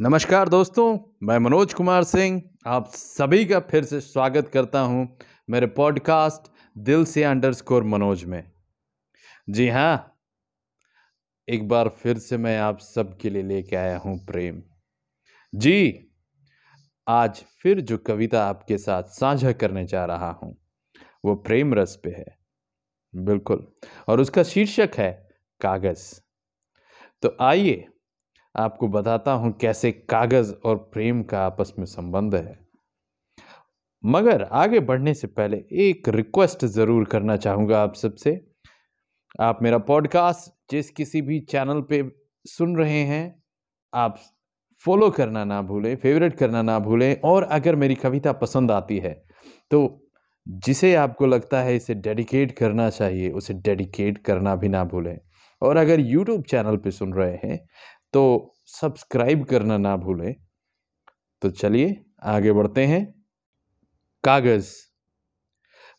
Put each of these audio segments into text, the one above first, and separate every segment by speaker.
Speaker 1: नमस्कार दोस्तों, मैं मनोज कुमार सिंह, आप सभी का फिर से स्वागत करता हूँ मेरे पॉडकास्ट दिल से अंडरस्कोर मनोज में। जी हाँ एक बार फिर से मैं आप सबके लिए लेके आया हूँ प्रेम। जी, आज फिर जो कविता आपके साथ साझा करने जा रहा हूँ, वो प्रेम रस पे है। बिल्कुल, और उसका शीर्षक है कागज़। तो आइए आपको बताता हूँ कैसे कागज़ और प्रेम का आपस में संबंध है। मगर आगे बढ़ने से पहले एक रिक्वेस्ट ज़रूर करना चाहूँगा आप सबसे। आप मेरा पॉडकास्ट जिस किसी भी चैनल पे सुन रहे हैं, आप फॉलो करना ना भूलें, फेवरेट करना ना भूलें और अगर मेरी कविता पसंद आती है तो जिसे आपको लगता है इसे डेडिकेट करना चाहिए, उसे डेडिकेट करना भी ना भूलें। और अगर यूट्यूब चैनल पे सुन रहे हैं तो सब्सक्राइब करना ना भूलें। तो चलिए आगे बढ़ते हैं। कागज़।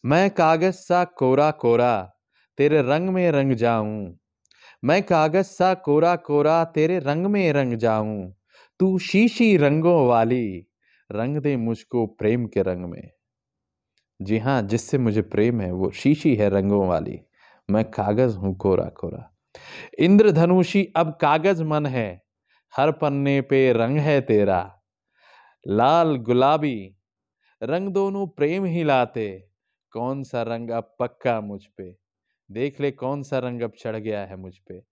Speaker 1: मैं कागज़ सा कोरा कोरा, तेरे रंग में रंग जाऊँ। मैं कागज़ सा कोरा कोरा, तेरे रंग में रंग जाऊँ। तू शीशी रंगों वाली, रंग दे मुझको प्रेम के रंग में। जी हाँ जिससे मुझे प्रेम है, वो शीशी है रंगों वाली। मैं कागज़ हूँ कोरा कोरा। इंद्रधनुषी, अब कागज़ मन है, हर पन्ने पे रंग है तेरा। लाल गुलाबी, रंग दोनों प्रेम ही लाते, कौन सा रंग अब पक्का मुझ पे? देख ले कौन सा रंग अब चढ़ गया है मुझ पे।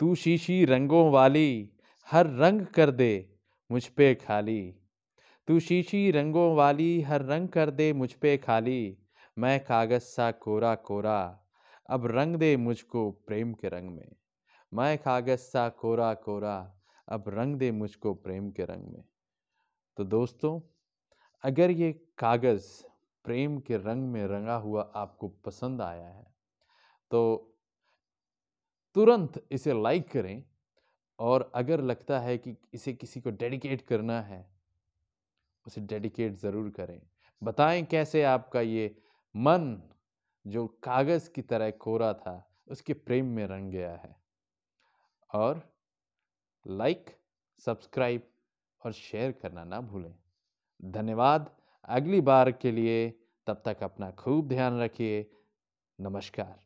Speaker 1: तू शीशी रंगों वाली, हर रंग कर दे मुझ पे खाली। तू शीशी रंगों वाली, हर रंग कर दे मुझ पे खाली। मैं कागज़ सा कोरा कोरा अब रंग दे मुझको प्रेम के रंग में। मैं कागज़ सा कोरा कोरा, अब रंग दे मुझको प्रेम के रंग में। तो दोस्तों, अगर ये कागज़ प्रेम के रंग में रंगा हुआ आपको पसंद आया है तो तुरंत इसे लाइक करें और अगर लगता है कि इसे किसी को डेडिकेट करना है, उसे डेडिकेट ज़रूर करें। बताएँ कैसे आपका ये मन जो कागज़ की तरह कोरा था, उसके प्रेम में रंग गया है। और लाइक सब्सक्राइब और शेयर करना ना भूलें। धन्यवाद, अगली बार के लिए तब तक अपना खूब ध्यान रखिए। नमस्कार।